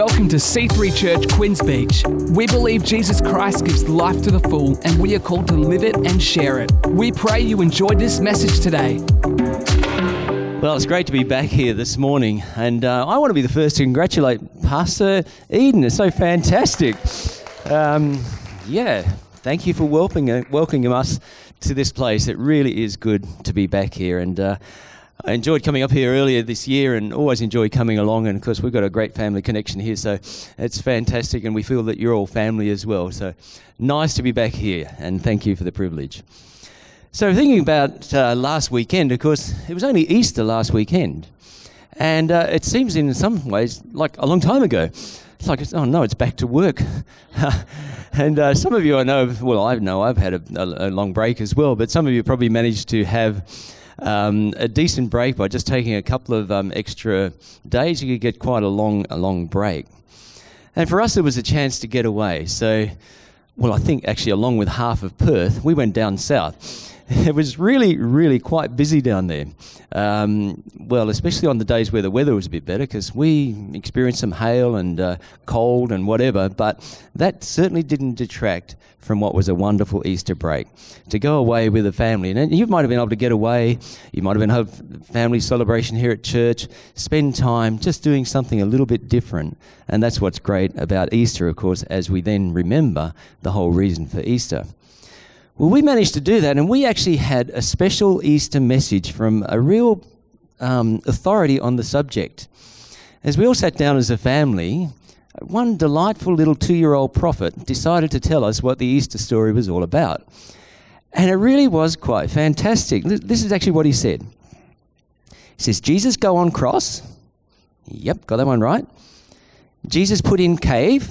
Welcome to C3 Church Quinns Beach. We believe Jesus Christ gives life to the full, and we are called to live it and share it. We pray you enjoyed this message today. Well, it's great to be back here this morning, and uh, I want to be the first to congratulate Pastor Eden. It's so fantastic. Um, yeah, thank you for welcoming, welcoming us to this place. It really is good to be back here, and uh, I enjoyed coming up here earlier this year and always enjoy coming along. And of course, we've got a great family connection here, so it's fantastic. And we feel that you're all family as well. So nice to be back here, and thank you for the privilege. So, thinking about uh, last weekend, of course, it was only Easter last weekend. And uh, it seems in some ways like a long time ago. It's like, oh no, it's back to work. and uh, some of you I know, well, I know I've had a, a, a long break as well, but some of you probably managed to have um, a decent break by just taking a couple of um, extra days, you could get quite a long, a long break. And for us, it was a chance to get away. So, well, I think actually, along with half of Perth, we went down south. It was really, really quite busy down there. Um, well, especially on the days where the weather was a bit better, because we experienced some hail and uh, cold and whatever, but that certainly didn't detract from what was a wonderful Easter break. To go away with a family, and you might have been able to get away, you might have been have family celebration here at church, spend time just doing something a little bit different. And that's what's great about Easter, of course, as we then remember the whole reason for Easter. Well, we managed to do that, and we actually had a special Easter message from a real um, authority on the subject. As we all sat down as a family, one delightful little two year old prophet decided to tell us what the Easter story was all about. And it really was quite fantastic. This is actually what he said. He says, Jesus go on cross. Yep, got that one right. Jesus put in cave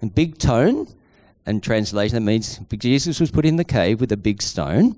and big tone. And translation, that means Jesus was put in the cave with a big stone.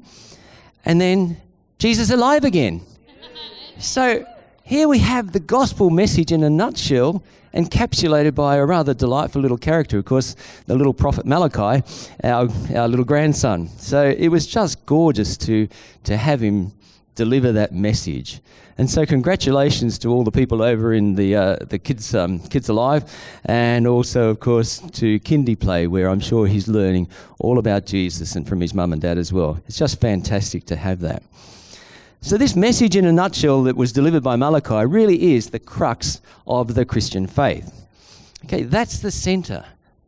And then Jesus alive again. so here we have the gospel message in a nutshell encapsulated by a rather delightful little character, of course, the little prophet Malachi, our, our little grandson. So it was just gorgeous to, to have him deliver that message. And so, congratulations to all the people over in the uh, the kids um, kids alive, and also, of course, to Kindy Play, where I'm sure he's learning all about Jesus and from his mum and dad as well. It's just fantastic to have that. So, this message in a nutshell that was delivered by Malachi really is the crux of the Christian faith. Okay, that's the center.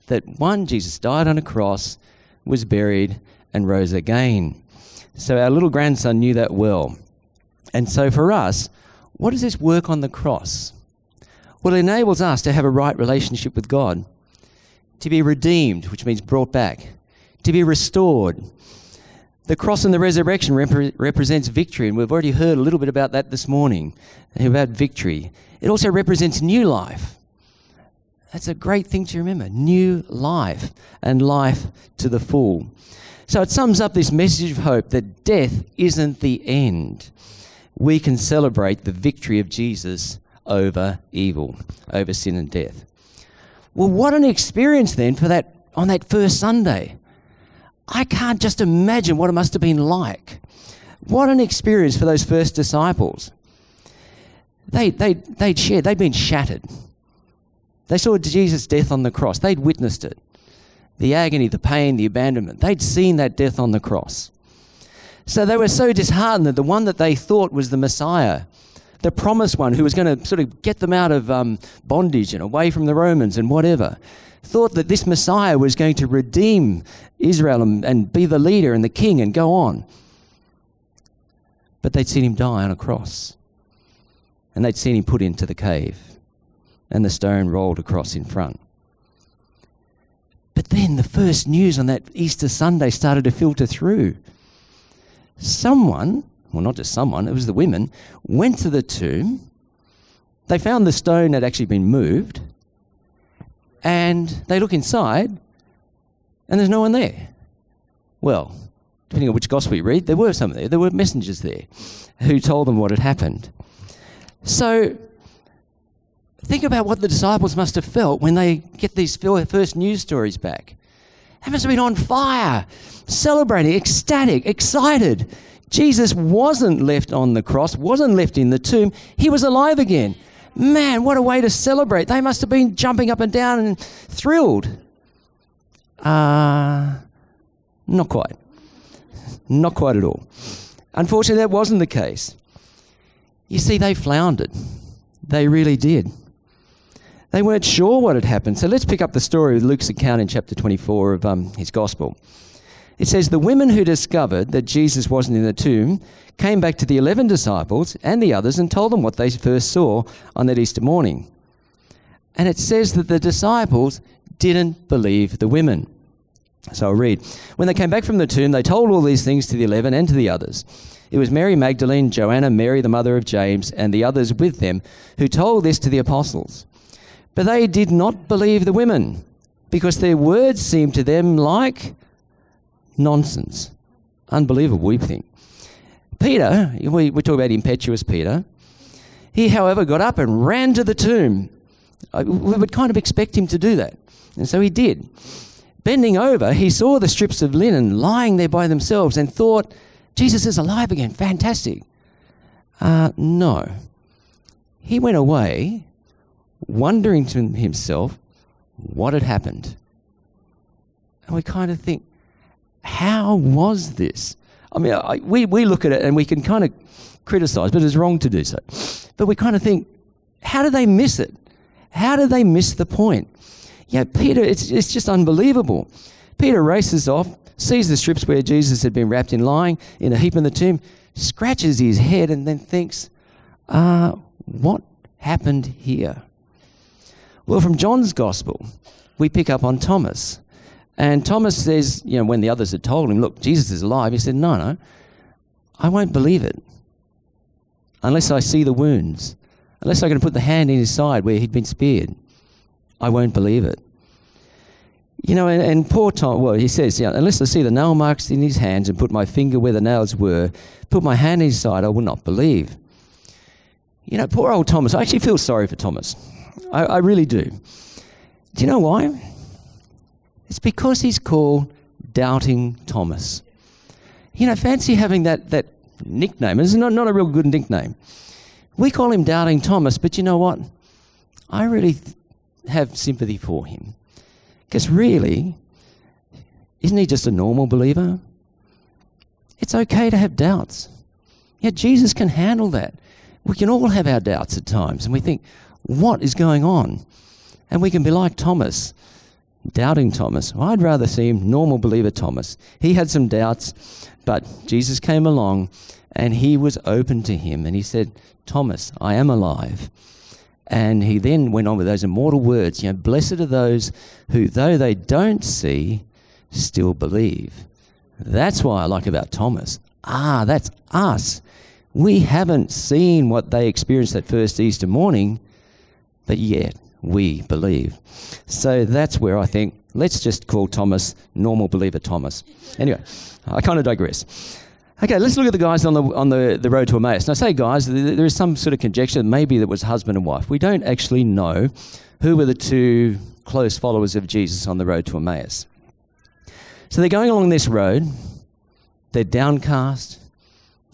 That one, Jesus died on a cross, was buried, and rose again. So, our little grandson knew that well. And so, for us, what does this work on the cross? Well, it enables us to have a right relationship with God, to be redeemed, which means brought back, to be restored, the cross and the resurrection rep- represents victory, and we've already heard a little bit about that this morning, about victory. It also represents new life. That's a great thing to remember new life and life to the full. So it sums up this message of hope that death isn't the end. We can celebrate the victory of Jesus over evil, over sin and death. Well, what an experience then for that on that first Sunday. I can't just imagine what it must have been like. What an experience for those first disciples. They, they, they'd shared, they'd been shattered. They saw Jesus' death on the cross, they'd witnessed it. The agony, the pain, the abandonment. They'd seen that death on the cross. So they were so disheartened that the one that they thought was the Messiah, the promised one who was going to sort of get them out of um, bondage and away from the Romans and whatever, thought that this Messiah was going to redeem Israel and, and be the leader and the king and go on. But they'd seen him die on a cross. And they'd seen him put into the cave. And the stone rolled across in front. But then the first news on that Easter Sunday started to filter through. Someone, well, not just someone, it was the women, went to the tomb. They found the stone had actually been moved and they look inside, and there's no one there. Well, depending on which gospel you read, there were some there. There were messengers there who told them what had happened. So, think about what the disciples must have felt when they get these first news stories back. Must have been on fire, celebrating, ecstatic, excited. Jesus wasn't left on the cross, wasn't left in the tomb. He was alive again. Man, what a way to celebrate. They must have been jumping up and down and thrilled. Uh, not quite. Not quite at all. Unfortunately, that wasn't the case. You see, they floundered. They really did. They weren't sure what had happened. So let's pick up the story of Luke's account in chapter 24 of um, his gospel. It says, The women who discovered that Jesus wasn't in the tomb came back to the 11 disciples and the others and told them what they first saw on that Easter morning. And it says that the disciples didn't believe the women. So I'll read. When they came back from the tomb, they told all these things to the eleven and to the others. It was Mary Magdalene, Joanna, Mary the mother of James, and the others with them who told this to the apostles. But they did not believe the women, because their words seemed to them like nonsense. Unbelievable, we think. Peter, we, we talk about impetuous Peter, he, however, got up and ran to the tomb. We would kind of expect him to do that. And so he did. Bending over, he saw the strips of linen lying there by themselves and thought, Jesus is alive again. Fantastic. Uh, no. He went away wondering to himself what had happened. And we kind of think, how was this? I mean, I, we, we look at it and we can kind of criticize, but it's wrong to do so. But we kind of think, how did they miss it? How did they miss the point? Yeah, Peter, it's, it's just unbelievable. Peter races off, sees the strips where Jesus had been wrapped in lying in a heap in the tomb, scratches his head, and then thinks, uh, what happened here? Well, from John's gospel, we pick up on Thomas. And Thomas says, you know, when the others had told him, look, Jesus is alive, he said, no, no, I won't believe it unless I see the wounds, unless I can put the hand in his side where he'd been speared. I won't believe it. You know, and, and poor Tom, well, he says, yeah, unless I see the nail marks in his hands and put my finger where the nails were, put my hand in his side, I will not believe. You know, poor old Thomas. I actually feel sorry for Thomas. I, I really do. Do you know why? It's because he's called Doubting Thomas. You know, fancy having that, that nickname. It's not, not a real good nickname. We call him Doubting Thomas, but you know what? I really th- have sympathy for him. Because really, isn't he just a normal believer? It's okay to have doubts. Yet Jesus can handle that. We can all have our doubts at times, and we think, what is going on? And we can be like Thomas, doubting Thomas. I'd rather see him normal believer Thomas. He had some doubts, but Jesus came along and he was open to him and he said, Thomas, I am alive. And he then went on with those immortal words, you know, blessed are those who, though they don't see, still believe. That's why I like about Thomas. Ah, that's us. We haven't seen what they experienced that first Easter morning, but yet we believe. So that's where I think let's just call Thomas normal believer Thomas. Anyway, I kind of digress. Okay, let's look at the guys on the on the, the road to Emmaus. Now, say guys, there is some sort of conjecture maybe that was husband and wife. We don't actually know who were the two close followers of Jesus on the road to Emmaus. So they're going along this road. They're downcast.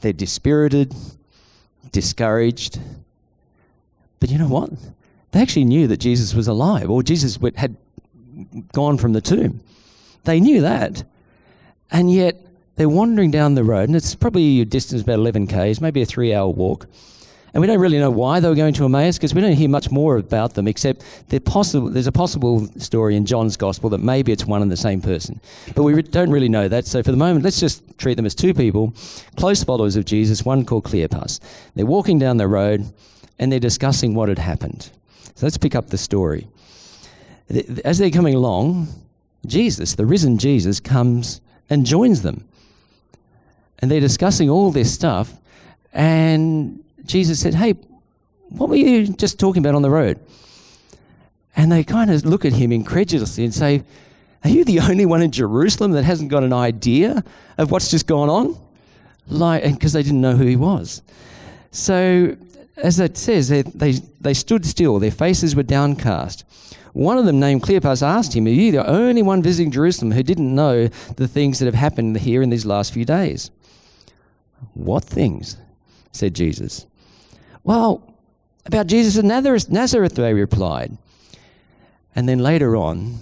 They're dispirited, discouraged. But you know what? They actually knew that Jesus was alive, or Jesus had gone from the tomb. They knew that. And yet they're wandering down the road, and it's probably a distance about 11 k's, maybe a three hour walk. And we don't really know why they were going to Emmaus because we don't hear much more about them, except possible, there's a possible story in John's Gospel that maybe it's one and the same person. But we don't really know that. So for the moment, let's just treat them as two people, close followers of Jesus, one called Cleopas. They're walking down the road and they're discussing what had happened. So let's pick up the story. As they're coming along, Jesus, the risen Jesus, comes and joins them and they're discussing all this stuff. And Jesus said, Hey, what were you just talking about on the road? And they kind of look at him incredulously and say, Are you the only one in Jerusalem that hasn't got an idea of what's just gone on? Like, because they didn't know who he was. So, as it says, they, they, they stood still, their faces were downcast. One of them, named Cleopas, asked him, Are you the only one visiting Jerusalem who didn't know the things that have happened here in these last few days? What things? said Jesus. Well, About Jesus of Nazareth, Nazareth, they replied. And then later on,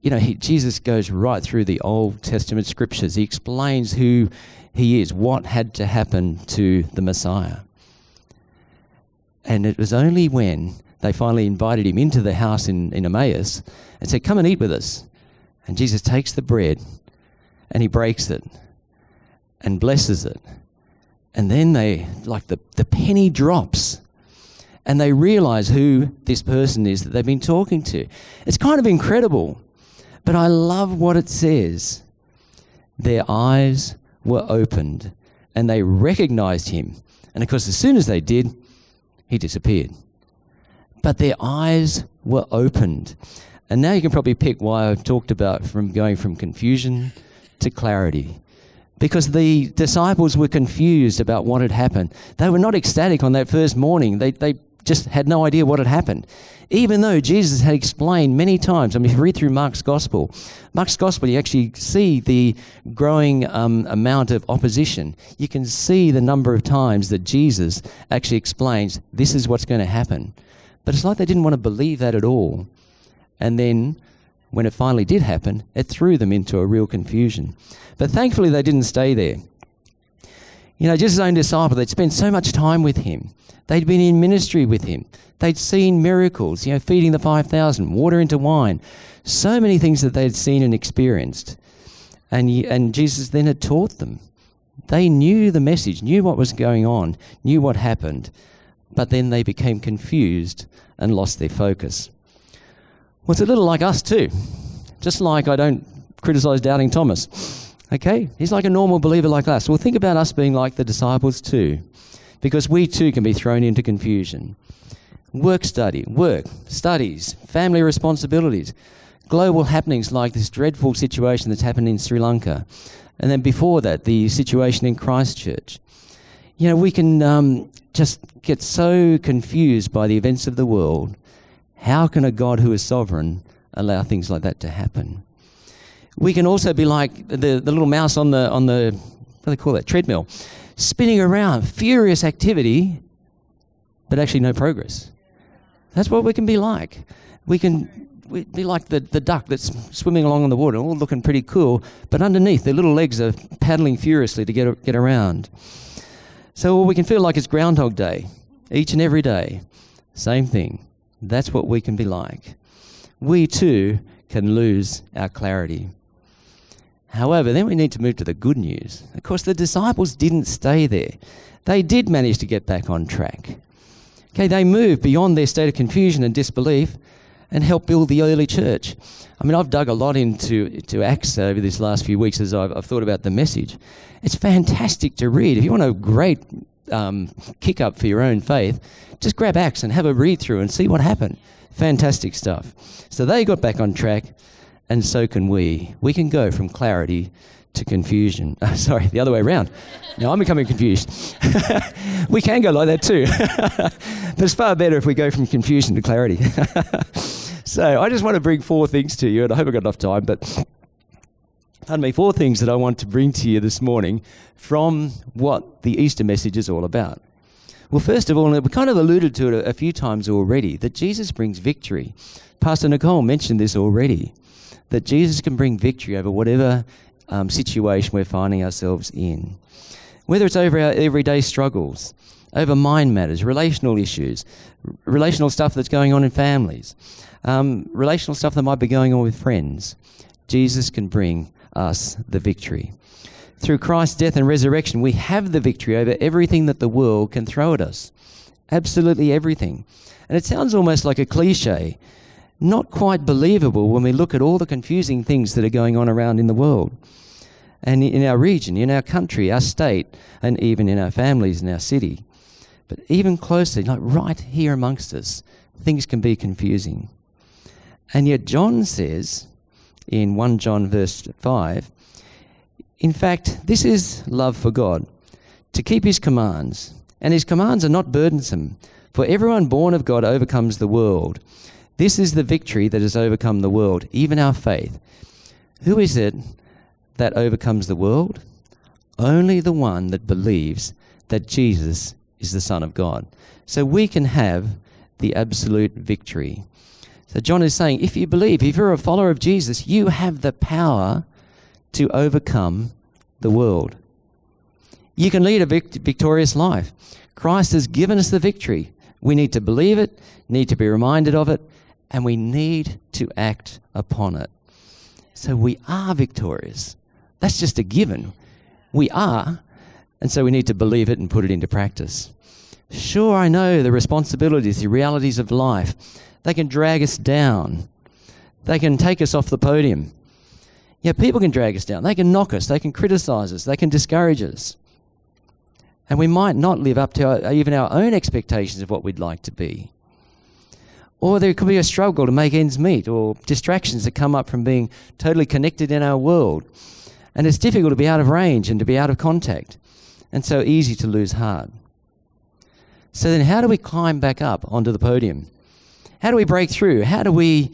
you know, he, Jesus goes right through the Old Testament scriptures. He explains who he is, what had to happen to the Messiah. And it was only when they finally invited him into the house in, in Emmaus and said, Come and eat with us. And Jesus takes the bread and he breaks it and blesses it. And then they, like the, the penny drops and they realize who this person is that they've been talking to. It's kind of incredible, but I love what it says. Their eyes were opened and they recognized him. And of course, as soon as they did, he disappeared. But their eyes were opened. And now you can probably pick why I've talked about from going from confusion to clarity. Because the disciples were confused about what had happened. They were not ecstatic on that first morning. They, they just had no idea what had happened. Even though Jesus had explained many times, I mean, if you read through Mark's Gospel, Mark's Gospel, you actually see the growing um, amount of opposition. You can see the number of times that Jesus actually explains, this is what's going to happen. But it's like they didn't want to believe that at all. And then when it finally did happen, it threw them into a real confusion. But thankfully, they didn't stay there. You know, Jesus' own disciple, they'd spent so much time with him. They'd been in ministry with him. They'd seen miracles, you know, feeding the 5,000, water into wine, so many things that they'd seen and experienced. And, and Jesus then had taught them. They knew the message, knew what was going on, knew what happened, but then they became confused and lost their focus. Well, it's a little like us too. Just like I don't criticize doubting Thomas. Okay? He's like a normal believer like us. Well, think about us being like the disciples too because we too can be thrown into confusion. Work study, work, studies, family responsibilities, global happenings like this dreadful situation that's happened in Sri Lanka, and then before that, the situation in Christchurch. You know, we can um, just get so confused by the events of the world. How can a God who is sovereign allow things like that to happen? We can also be like the, the little mouse on the, on the, what do they call that, treadmill spinning around, furious activity, but actually no progress. That's what we can be like. We can we be like the, the duck that's swimming along in the water, all looking pretty cool, but underneath their little legs are paddling furiously to get, get around. So we can feel like it's Groundhog Day, each and every day. Same thing. That's what we can be like. We too can lose our clarity. However, then we need to move to the good news. Of course, the disciples didn't stay there. They did manage to get back on track. Okay, they moved beyond their state of confusion and disbelief and helped build the early church. I mean, I've dug a lot into to Acts over these last few weeks as I've, I've thought about the message. It's fantastic to read. If you want a great um, kick up for your own faith, just grab Acts and have a read through and see what happened. Fantastic stuff. So they got back on track and so can we. We can go from clarity to confusion. Uh, sorry, the other way around. Now I'm becoming confused. we can go like that too. but it's far better if we go from confusion to clarity. so I just want to bring four things to you, and I hope I've got enough time, but pardon me, four things that I want to bring to you this morning from what the Easter message is all about. Well, first of all, we kind of alluded to it a, a few times already, that Jesus brings victory. Pastor Nicole mentioned this already that Jesus can bring victory over whatever um, situation we're finding ourselves in. Whether it's over our everyday struggles, over mind matters, relational issues, relational stuff that's going on in families, um, relational stuff that might be going on with friends, Jesus can bring us the victory. Through Christ's death and resurrection, we have the victory over everything that the world can throw at us. Absolutely everything. And it sounds almost like a cliche, not quite believable when we look at all the confusing things that are going on around in the world and in our region, in our country, our state, and even in our families in our city. But even closely, like right here amongst us, things can be confusing. And yet, John says in 1 John verse 5, in fact, this is love for God, to keep his commands. And his commands are not burdensome, for everyone born of God overcomes the world. This is the victory that has overcome the world, even our faith. Who is it that overcomes the world? Only the one that believes that Jesus is the Son of God. So we can have the absolute victory. So John is saying if you believe, if you're a follower of Jesus, you have the power to overcome the world. You can lead a vict- victorious life. Christ has given us the victory. We need to believe it, need to be reminded of it, and we need to act upon it. So we are victorious. That's just a given. We are, and so we need to believe it and put it into practice. Sure, I know the responsibilities, the realities of life. They can drag us down. They can take us off the podium. Yeah, people can drag us down. They can knock us. They can criticize us. They can discourage us. And we might not live up to our, even our own expectations of what we'd like to be. Or there could be a struggle to make ends meet, or distractions that come up from being totally connected in our world. And it's difficult to be out of range and to be out of contact, and so easy to lose heart. So then, how do we climb back up onto the podium? How do we break through? How do we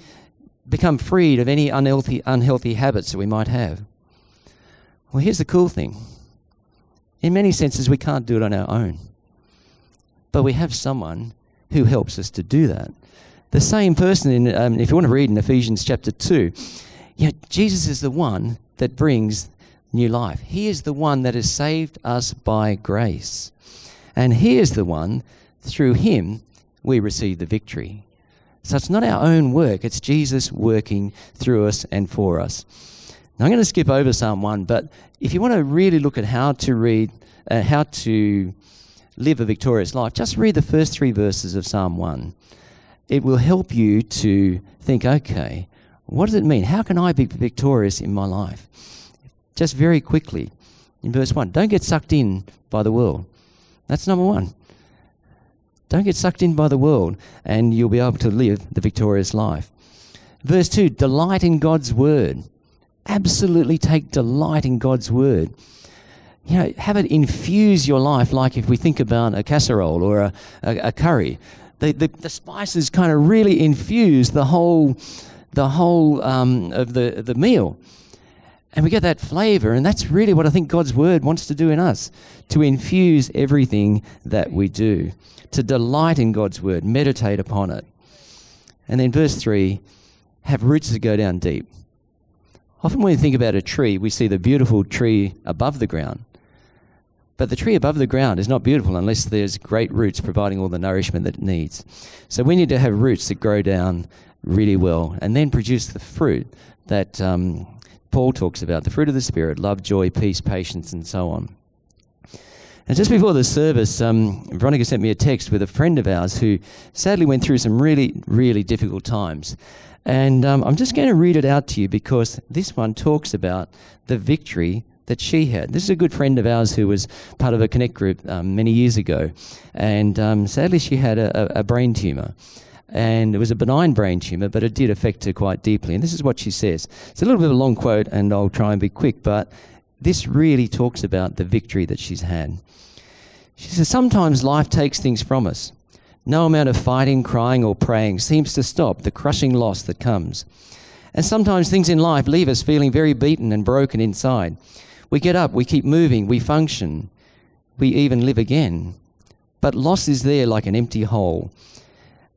become freed of any unhealthy, unhealthy habits that we might have? Well, here's the cool thing in many senses, we can't do it on our own. But we have someone who helps us to do that. The same person, in, um, if you want to read in Ephesians chapter 2, you know, Jesus is the one that brings new life. He is the one that has saved us by grace. And He is the one, through Him, we receive the victory. So it's not our own work, it's Jesus working through us and for us. Now, I'm going to skip over Psalm 1, but if you want to really look at how to read, uh, how to live a victorious life, just read the first three verses of Psalm 1. It will help you to think, okay, what does it mean? How can I be victorious in my life? Just very quickly, in verse 1, don't get sucked in by the world. That's number one. Don't get sucked in by the world, and you'll be able to live the victorious life. Verse 2 Delight in God's word absolutely take delight in God's word. You know, have it infuse your life like if we think about a casserole or a, a, a curry. The, the, the, spices kind of really infuse the whole, the whole um, of the, the meal. And we get that flavor, and that's really what I think God's word wants to do in us to infuse everything that we do, to delight in God's word, meditate upon it. And then, verse 3 have roots that go down deep. Often when we think about a tree, we see the beautiful tree above the ground. But the tree above the ground is not beautiful unless there's great roots providing all the nourishment that it needs. So we need to have roots that grow down really well and then produce the fruit that um, Paul talks about the fruit of the Spirit love, joy, peace, patience, and so on. And just before the service, um, Veronica sent me a text with a friend of ours who sadly went through some really, really difficult times. And um, I'm just going to read it out to you because this one talks about the victory that she had. This is a good friend of ours who was part of a Connect group um, many years ago. And um, sadly, she had a, a brain tumor. And it was a benign brain tumor, but it did affect her quite deeply. And this is what she says. It's a little bit of a long quote, and I'll try and be quick, but this really talks about the victory that she's had. She says, Sometimes life takes things from us. No amount of fighting, crying, or praying seems to stop the crushing loss that comes. And sometimes things in life leave us feeling very beaten and broken inside. We get up, we keep moving, we function, we even live again. But loss is there like an empty hole,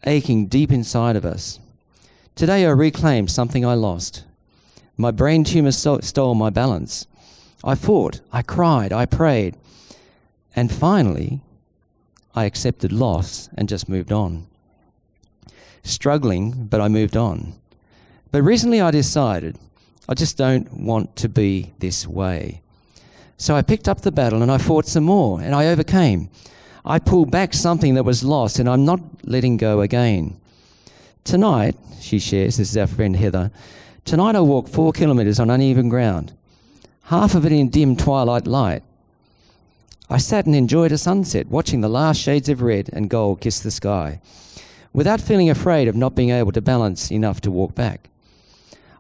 aching deep inside of us. Today I reclaimed something I lost. My brain tumor stole my balance. I fought, I cried, I prayed. And finally, I accepted loss and just moved on. Struggling, but I moved on. But recently I decided I just don't want to be this way. So I picked up the battle and I fought some more and I overcame. I pulled back something that was lost and I'm not letting go again. Tonight, she shares, this is our friend Heather, tonight I walked four kilometres on uneven ground, half of it in dim twilight light. I sat and enjoyed a sunset, watching the last shades of red and gold kiss the sky, without feeling afraid of not being able to balance enough to walk back.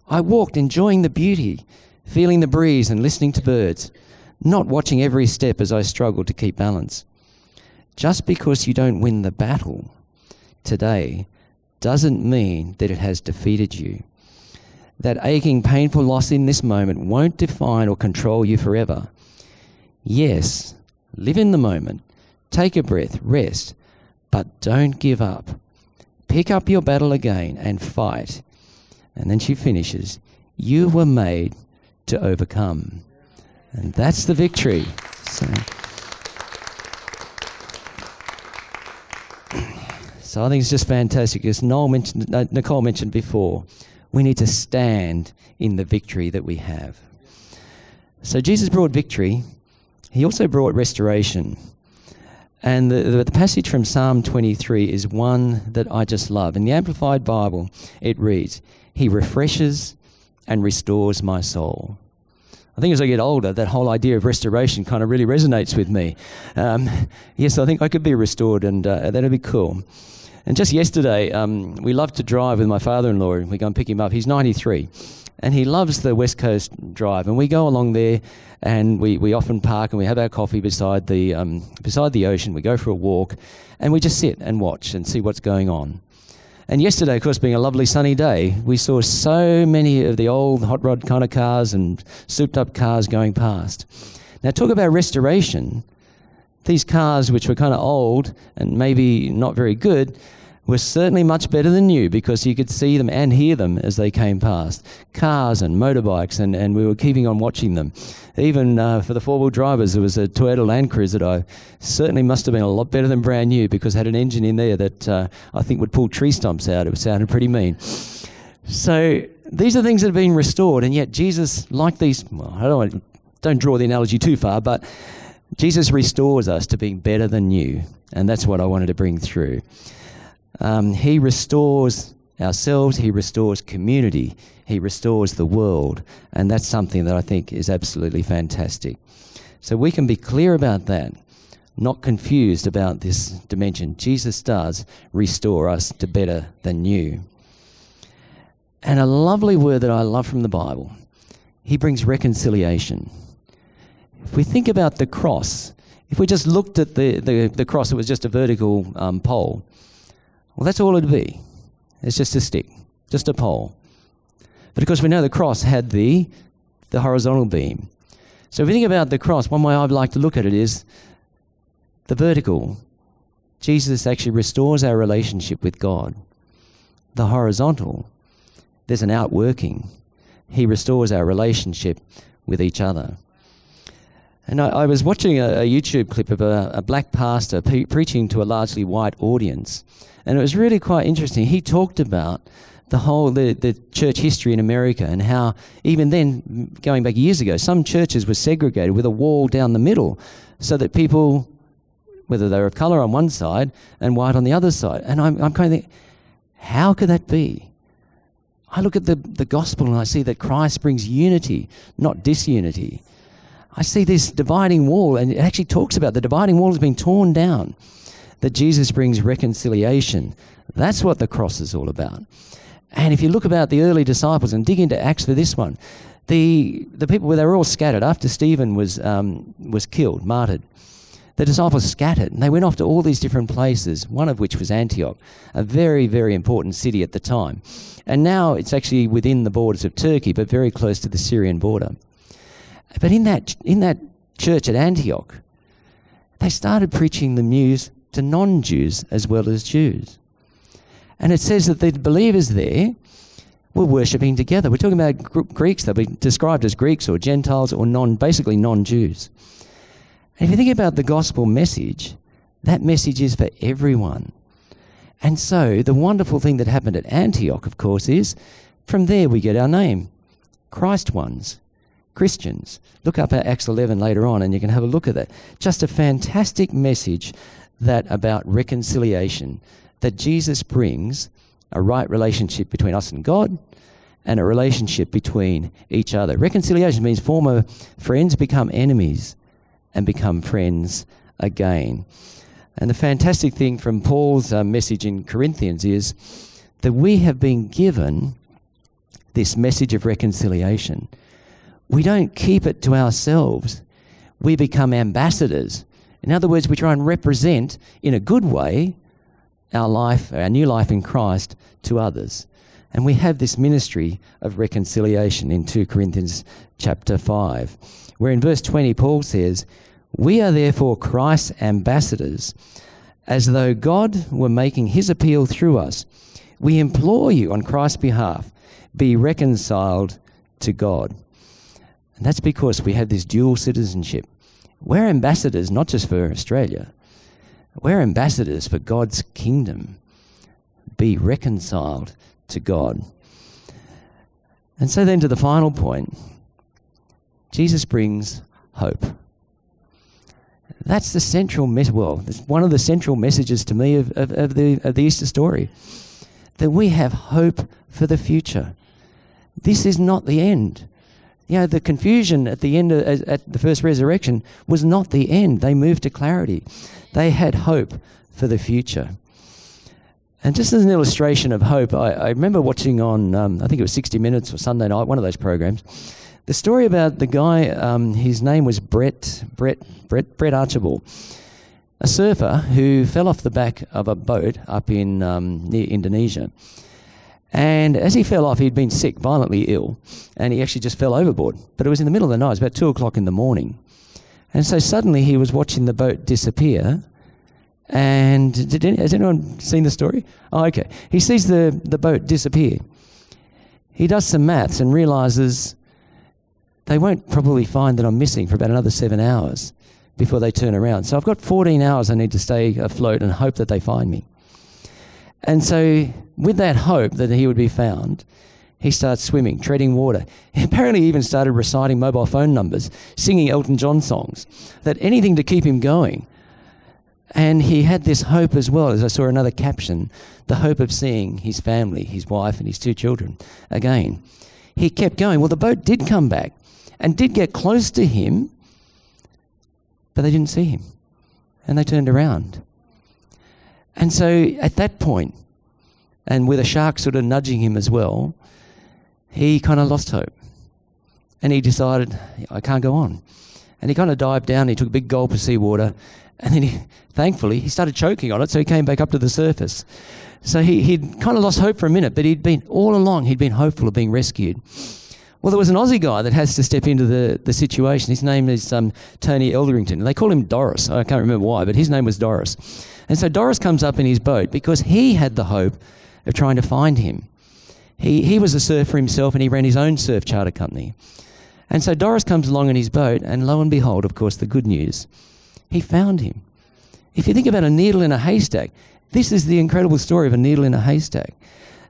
I walked enjoying the beauty, feeling the breeze and listening to birds, not watching every step as I struggle to keep balance. Just because you don't win the battle today doesn't mean that it has defeated you. That aching, painful loss in this moment won't define or control you forever. Yes, Live in the moment. take a breath, rest, but don't give up. Pick up your battle again and fight. And then she finishes, You were made to overcome. And that's the victory. So, so I think it's just fantastic. As Noel mentioned, Nicole mentioned before, we need to stand in the victory that we have. So Jesus brought victory. He also brought restoration. And the, the, the, passage from Psalm 23 is one that I just love. In the Amplified Bible, it reads, He refreshes and restores my soul. I think as I get older, that whole idea of restoration kind of really resonates with me. Um, yes, I think I could be restored, and uh, that'd be cool. And just yesterday, um, we love to drive with my father in law, and we go and pick him up. He's 93 and he loves the West Coast Drive. And we go along there, and we, we often park and we have our coffee beside the um, beside the ocean. We go for a walk, and we just sit and watch and see what's going on. And yesterday, of course, being a lovely sunny day, we saw so many of the old hot rod kind of cars and souped up cars going past. Now, talk about restoration. These cars, which were kind of old and maybe not very good, were certainly much better than new because you could see them and hear them as they came past. Cars and motorbikes, and, and we were keeping on watching them. Even uh, for the four wheel drivers, there was a Toyota Land Cruiser that I certainly must have been a lot better than brand new because it had an engine in there that uh, I think would pull tree stumps out. It sounded pretty mean. So these are things that have been restored, and yet Jesus, like these, well, I don't, don't draw the analogy too far, but Jesus restores us to being better than new, and that's what I wanted to bring through. Um, he restores ourselves, He restores community, He restores the world. And that's something that I think is absolutely fantastic. So we can be clear about that, not confused about this dimension. Jesus does restore us to better than new. And a lovely word that I love from the Bible, He brings reconciliation. If we think about the cross, if we just looked at the, the, the cross, it was just a vertical um, pole. Well, that's all it'd be. It's just a stick, just a pole. But of course, we know the cross had the, the horizontal beam. So if you think about the cross, one way I'd like to look at it is the vertical. Jesus actually restores our relationship with God. The horizontal, there's an outworking. He restores our relationship with each other. And I, I was watching a, a, YouTube clip of a, a black pastor preaching to a largely white audience. And it was really quite interesting. He talked about the whole the, the church history in America and how even then, going back years ago, some churches were segregated with a wall down the middle so that people, whether they were of colour on one side and white on the other side, and I'm, I'm kind of thinking, how could that be? I look at the, the gospel and I see that Christ brings unity, not disunity. I see this dividing wall, and it actually talks about the dividing wall has been torn down that Jesus brings reconciliation. That's what the cross is all about. And if you look about the early disciples and dig into Acts for this one, the, the people where they were all scattered after Stephen was, um, was killed, martyred. The disciples scattered and they went off to all these different places, one of which was Antioch, a very, very important city at the time. And now it's actually within the borders of Turkey, but very close to the Syrian border. But in that, in that church at Antioch, they started preaching the news to non Jews as well as Jews. And it says that the believers there were worshipping together. We're talking about Greeks, they'll be described as Greeks or Gentiles or non, basically non Jews. And if you think about the gospel message, that message is for everyone. And so the wonderful thing that happened at Antioch, of course, is from there we get our name Christ ones. Christians. Look up at Acts 11 later on and you can have a look at that. Just a fantastic message that about reconciliation, that Jesus brings a right relationship between us and God and a relationship between each other. Reconciliation means former friends become enemies and become friends again. And the fantastic thing from Paul's uh, message in Corinthians is that we have been given this message of reconciliation. We don't keep it to ourselves, we become ambassadors in other words, we try and represent in a good way our life, our new life in Christ to others. And we have this ministry of reconciliation in 2 Corinthians chapter 5, where in verse 20 Paul says, We are therefore Christ's ambassadors, as though God were making his appeal through us. We implore you on Christ's behalf, be reconciled to God. And that's because we have this dual citizenship. We're ambassadors not just for Australia, we're ambassadors for God's kingdom. Be reconciled to God. And so then to the final point Jesus brings hope. That's the central message. Well, it's one of the central messages to me of, of, of, the, of the Easter story that we have hope for the future. This is not the end. You know, the confusion at the end of, at the first resurrection was not the end. They moved to clarity. They had hope for the future. And just as an illustration of hope, I, I remember watching on, um, I think it was 60 Minutes or Sunday night, one of those programs, the story about the guy, um, his name was Brett, Brett, Brett, Brett Archibald, a surfer who fell off the back of a boat up in um, near Indonesia. And as he fell off, he'd been sick, violently ill, and he actually just fell overboard. But it was in the middle of the night, it was about two o'clock in the morning. And so suddenly he was watching the boat disappear. And any, has anyone seen the story? Oh, okay. He sees the, the boat disappear. He does some maths and realizes they won't probably find that I'm missing for about another seven hours before they turn around. So I've got 14 hours I need to stay afloat and hope that they find me. And so, with that hope that he would be found, he starts swimming, treading water. He apparently even started reciting mobile phone numbers, singing Elton John songs, that anything to keep him going. And he had this hope as well, as I saw another caption the hope of seeing his family, his wife, and his two children again. He kept going. Well, the boat did come back and did get close to him, but they didn't see him. And they turned around. And so at that point, and with a shark sort of nudging him as well, he kind of lost hope. And he decided, I can't go on. And he kind of dived down, he took a big gulp of seawater, and then he, thankfully, he started choking on it, so he came back up to the surface. So he, he'd kind of lost hope for a minute, but he'd been, all along, he'd been hopeful of being rescued. Well, there was an Aussie guy that has to step into the, the situation. His name is um, Tony Etherington. They call him Doris. I can't remember why, but his name was Doris. And so Doris comes up in his boat because he had the hope of trying to find him. He, he was a surfer himself and he ran his own surf charter company. And so Doris comes along in his boat, and lo and behold, of course, the good news he found him. If you think about a needle in a haystack, this is the incredible story of a needle in a haystack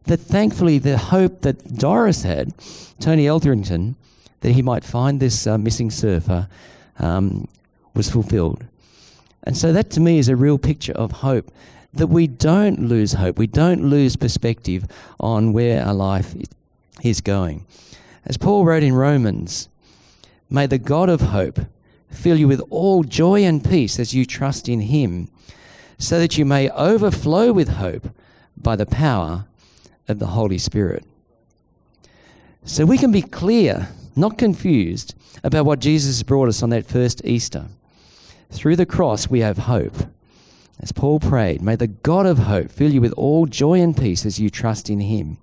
that thankfully the hope that Doris had, Tony Etherington, that he might find this uh, missing surfer, um, was fulfilled. And so that to me is a real picture of hope that we don't lose hope, we don't lose perspective on where our life is going. As Paul wrote in Romans, may the God of hope fill you with all joy and peace as you trust in him, so that you may overflow with hope by the power of the Holy Spirit. So we can be clear, not confused, about what Jesus brought us on that first Easter. Through the cross, we have hope. As Paul prayed, may the God of hope fill you with all joy and peace as you trust in him,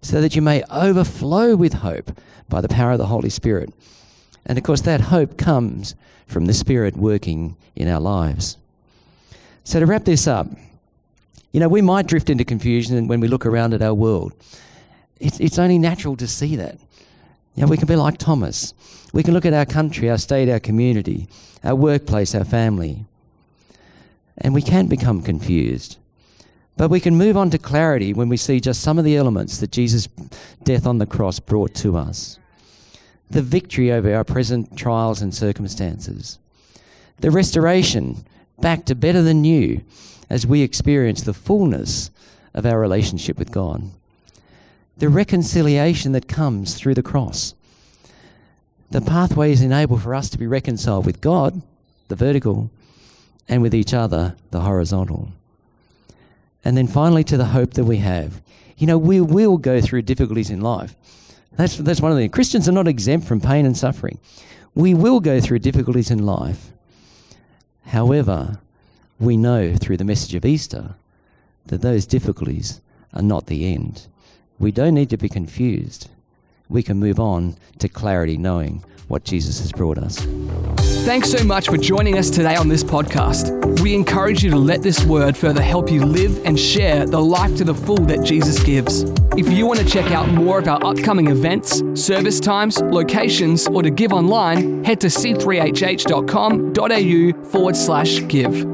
so that you may overflow with hope by the power of the Holy Spirit. And of course, that hope comes from the Spirit working in our lives. So, to wrap this up, you know, we might drift into confusion when we look around at our world. It's, it's only natural to see that. You know, we can be like Thomas. We can look at our country, our state, our community, our workplace, our family, and we can become confused. But we can move on to clarity when we see just some of the elements that Jesus' death on the cross brought to us the victory over our present trials and circumstances, the restoration back to better than new as we experience the fullness of our relationship with God. The reconciliation that comes through the cross. The pathways enable for us to be reconciled with God, the vertical, and with each other, the horizontal. And then finally, to the hope that we have. You know, we will go through difficulties in life. That's, that's one of the Christians are not exempt from pain and suffering. We will go through difficulties in life. However, we know through the message of Easter that those difficulties are not the end. We don't need to be confused. we can move on to clarity, knowing what Jesus has brought us. Thanks so much for joining us today on this podcast. We encourage you to let this word further help you live and share the life to the full that Jesus gives. If you want to check out more of our upcoming events, service times, locations, or to give online, head to c3hh.com.au forward slash give.